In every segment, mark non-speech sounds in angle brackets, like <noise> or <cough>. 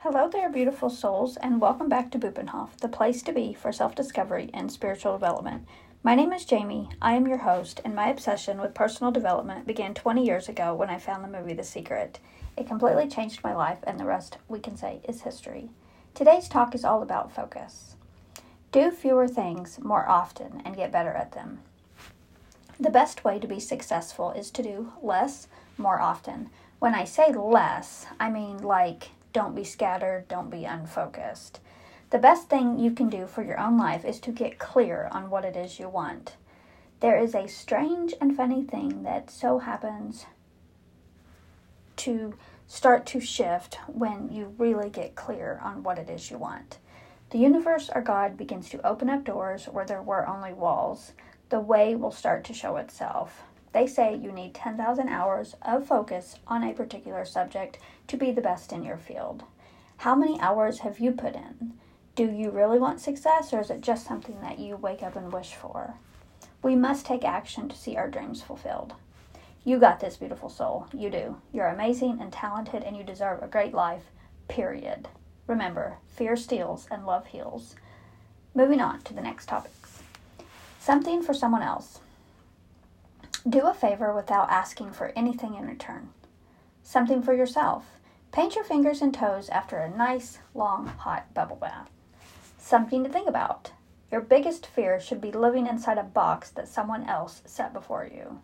Hello there, beautiful souls, and welcome back to Bupenhof, the place to be for self discovery and spiritual development. My name is Jamie. I am your host, and my obsession with personal development began 20 years ago when I found the movie The Secret. It completely changed my life, and the rest, we can say, is history. Today's talk is all about focus. Do fewer things more often and get better at them. The best way to be successful is to do less more often. When I say less, I mean like don't be scattered, don't be unfocused. The best thing you can do for your own life is to get clear on what it is you want. There is a strange and funny thing that so happens to start to shift when you really get clear on what it is you want. The universe or God begins to open up doors where there were only walls. The way will start to show itself. They say you need 10,000 hours of focus on a particular subject to be the best in your field. How many hours have you put in? Do you really want success, or is it just something that you wake up and wish for? We must take action to see our dreams fulfilled. You got this, beautiful soul. You do. You're amazing and talented, and you deserve a great life, period. Remember, fear steals and love heals. Moving on to the next topics. Something for someone else. Do a favor without asking for anything in return. Something for yourself. Paint your fingers and toes after a nice, long, hot bubble bath. Something to think about. Your biggest fear should be living inside a box that someone else set before you.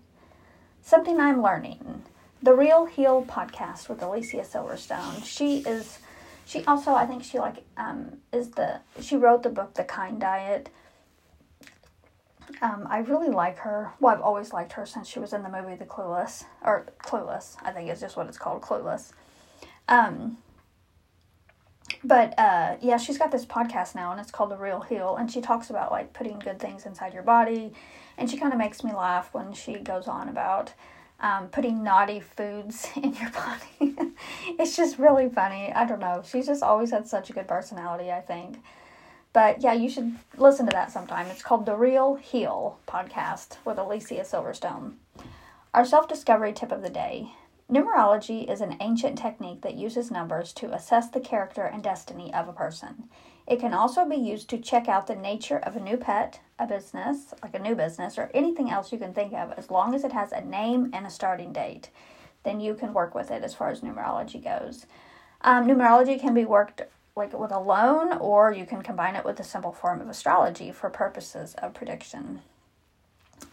Something I'm learning. The Real Heal podcast with Alicia Silverstone. She is, she also, I think she like, um, is the, she wrote the book The Kind Diet um, I really like her. Well, I've always liked her since she was in the movie The Clueless, or Clueless, I think is just what it's called, Clueless. Um, but uh, yeah, she's got this podcast now, and it's called The Real Heal, and she talks about like putting good things inside your body, and she kind of makes me laugh when she goes on about um, putting naughty foods <laughs> in your body. <laughs> it's just really funny. I don't know. She's just always had such a good personality. I think. But yeah, you should listen to that sometime. It's called The Real Heal podcast with Alicia Silverstone. Our self discovery tip of the day Numerology is an ancient technique that uses numbers to assess the character and destiny of a person. It can also be used to check out the nature of a new pet, a business, like a new business, or anything else you can think of, as long as it has a name and a starting date. Then you can work with it as far as numerology goes. Um, numerology can be worked like with a loan, or you can combine it with a simple form of astrology for purposes of prediction.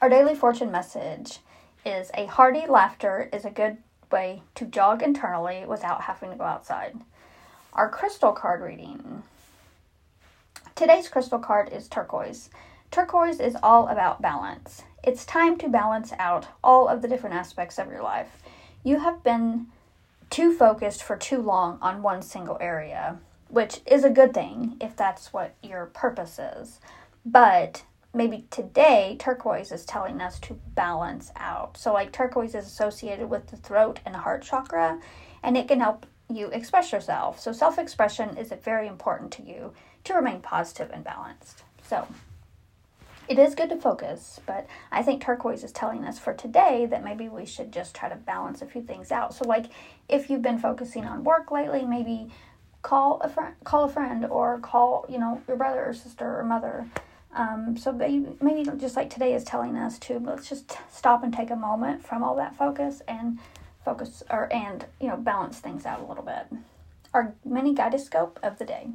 Our daily fortune message is a hearty laughter is a good way to jog internally without having to go outside. Our crystal card reading. Today's crystal card is turquoise. Turquoise is all about balance. It's time to balance out all of the different aspects of your life. You have been too focused for too long on one single area which is a good thing if that's what your purpose is. But maybe today turquoise is telling us to balance out. So like turquoise is associated with the throat and heart chakra and it can help you express yourself. So self-expression is very important to you to remain positive and balanced. So it is good to focus, but I think turquoise is telling us for today that maybe we should just try to balance a few things out. So like if you've been focusing on work lately, maybe call a friend, call a friend, or call you know your brother or sister or mother. Um, so maybe, maybe just like today is telling us to let's just stop and take a moment from all that focus and focus or and you know balance things out a little bit. Our mini guidescope of the day.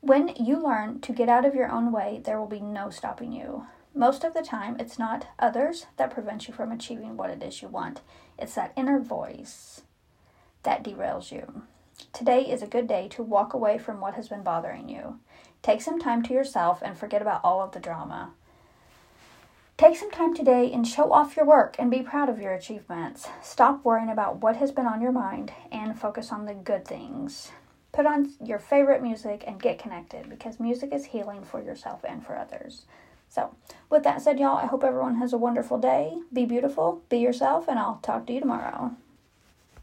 When you learn to get out of your own way, there will be no stopping you. Most of the time, it's not others that prevent you from achieving what it is you want. It's that inner voice that derails you. Today is a good day to walk away from what has been bothering you. Take some time to yourself and forget about all of the drama. Take some time today and show off your work and be proud of your achievements. Stop worrying about what has been on your mind and focus on the good things. Put on your favorite music and get connected because music is healing for yourself and for others. So, with that said, y'all, I hope everyone has a wonderful day. Be beautiful, be yourself, and I'll talk to you tomorrow.